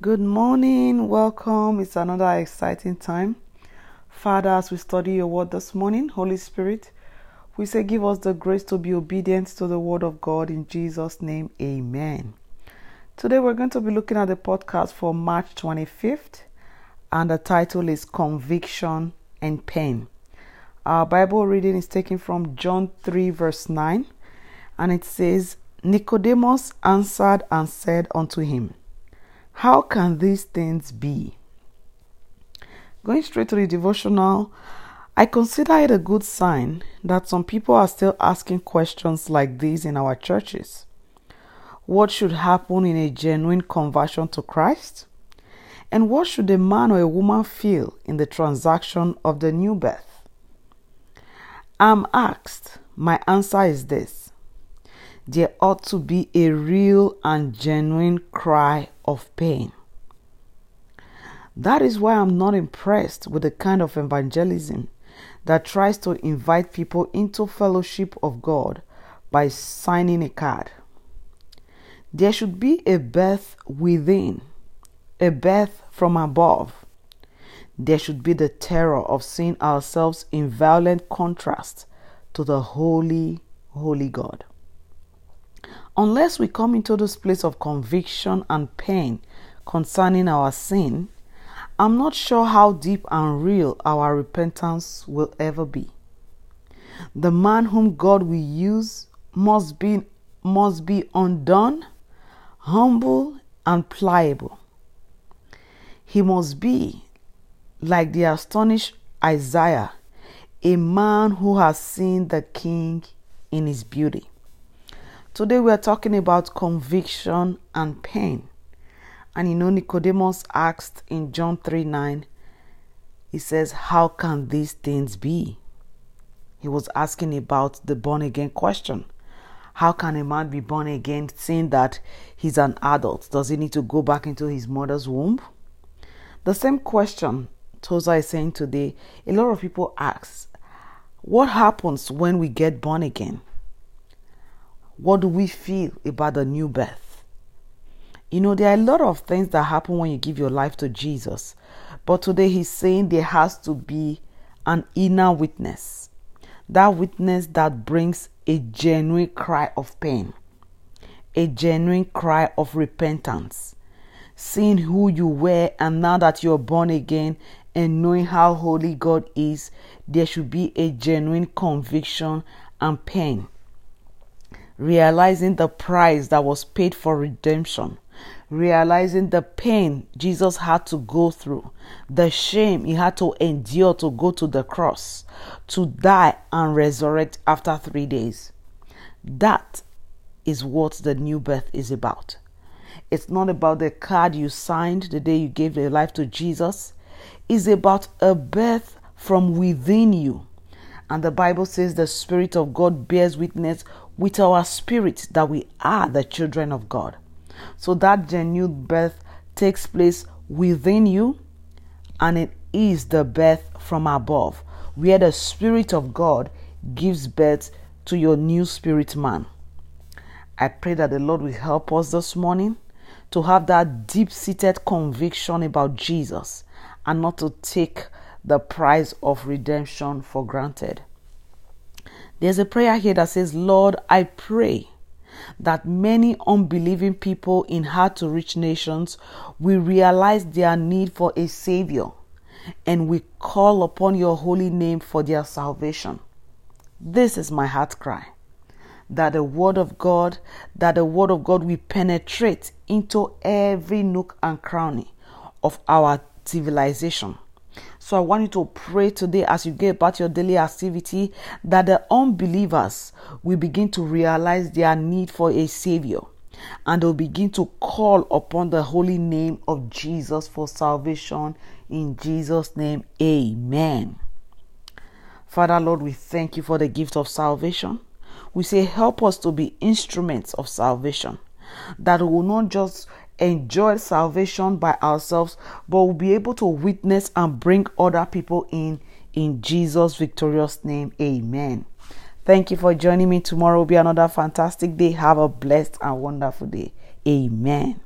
Good morning, welcome. It's another exciting time. Father, as we study your word this morning, Holy Spirit, we say, Give us the grace to be obedient to the word of God in Jesus' name. Amen. Today, we're going to be looking at the podcast for March 25th, and the title is Conviction and Pain. Our Bible reading is taken from John 3, verse 9, and it says, Nicodemus answered and said unto him, How can these things be? Going straight to the devotional, I consider it a good sign that some people are still asking questions like these in our churches. What should happen in a genuine conversion to Christ? And what should a man or a woman feel in the transaction of the new birth? I'm asked, my answer is this there ought to be a real and genuine cry of pain. That is why I'm not impressed with the kind of evangelism that tries to invite people into fellowship of God by signing a card. There should be a birth within, a birth from above. There should be the terror of seeing ourselves in violent contrast to the holy, holy God. Unless we come into this place of conviction and pain concerning our sin, I'm not sure how deep and real our repentance will ever be. The man whom God will use must be must be undone, humble and pliable. He must be like the astonished Isaiah, a man who has seen the king in his beauty. Today we are talking about conviction and pain. And you know, Nicodemus asked in John 3 9, he says, How can these things be? He was asking about the born again question. How can a man be born again seeing that he's an adult? Does he need to go back into his mother's womb? The same question Tozer is saying today, a lot of people ask, What happens when we get born again? What do we feel about the new birth? You know, there are a lot of things that happen when you give your life to Jesus. But today he's saying there has to be an inner witness. That witness that brings a genuine cry of pain, a genuine cry of repentance. Seeing who you were and now that you're born again and knowing how holy God is, there should be a genuine conviction and pain realizing the price that was paid for redemption, realizing the pain Jesus had to go through, the shame he had to endure to go to the cross, to die and resurrect after three days. That is what the new birth is about. It's not about the card you signed the day you gave your life to Jesus. It's about a birth from within you. And the Bible says the Spirit of God bears witness with our spirit that we are the children of God. So that genuine birth takes place within you, and it is the birth from above, where the Spirit of God gives birth to your new spirit man. I pray that the Lord will help us this morning to have that deep seated conviction about Jesus and not to take the price of redemption for granted. There's a prayer here that says, Lord, I pray that many unbelieving people in hard to reach nations will realize their need for a Savior and we call upon your holy name for their salvation. This is my heart cry that the word of God, that the word of God will penetrate into every nook and cranny of our civilization so I want you to pray today as you get about your daily activity that the unbelievers will begin to realize their need for a savior and they'll begin to call upon the holy name of Jesus for salvation in Jesus' name. Amen. Father, Lord, we thank you for the gift of salvation. We say, help us to be instruments of salvation, that we will not just enjoy salvation by ourselves, but we'll be able to witness and bring other people in in Jesus' victorious name. Amen. Thank you for joining me. Tomorrow will be another fantastic day. Have a blessed and wonderful day. Amen.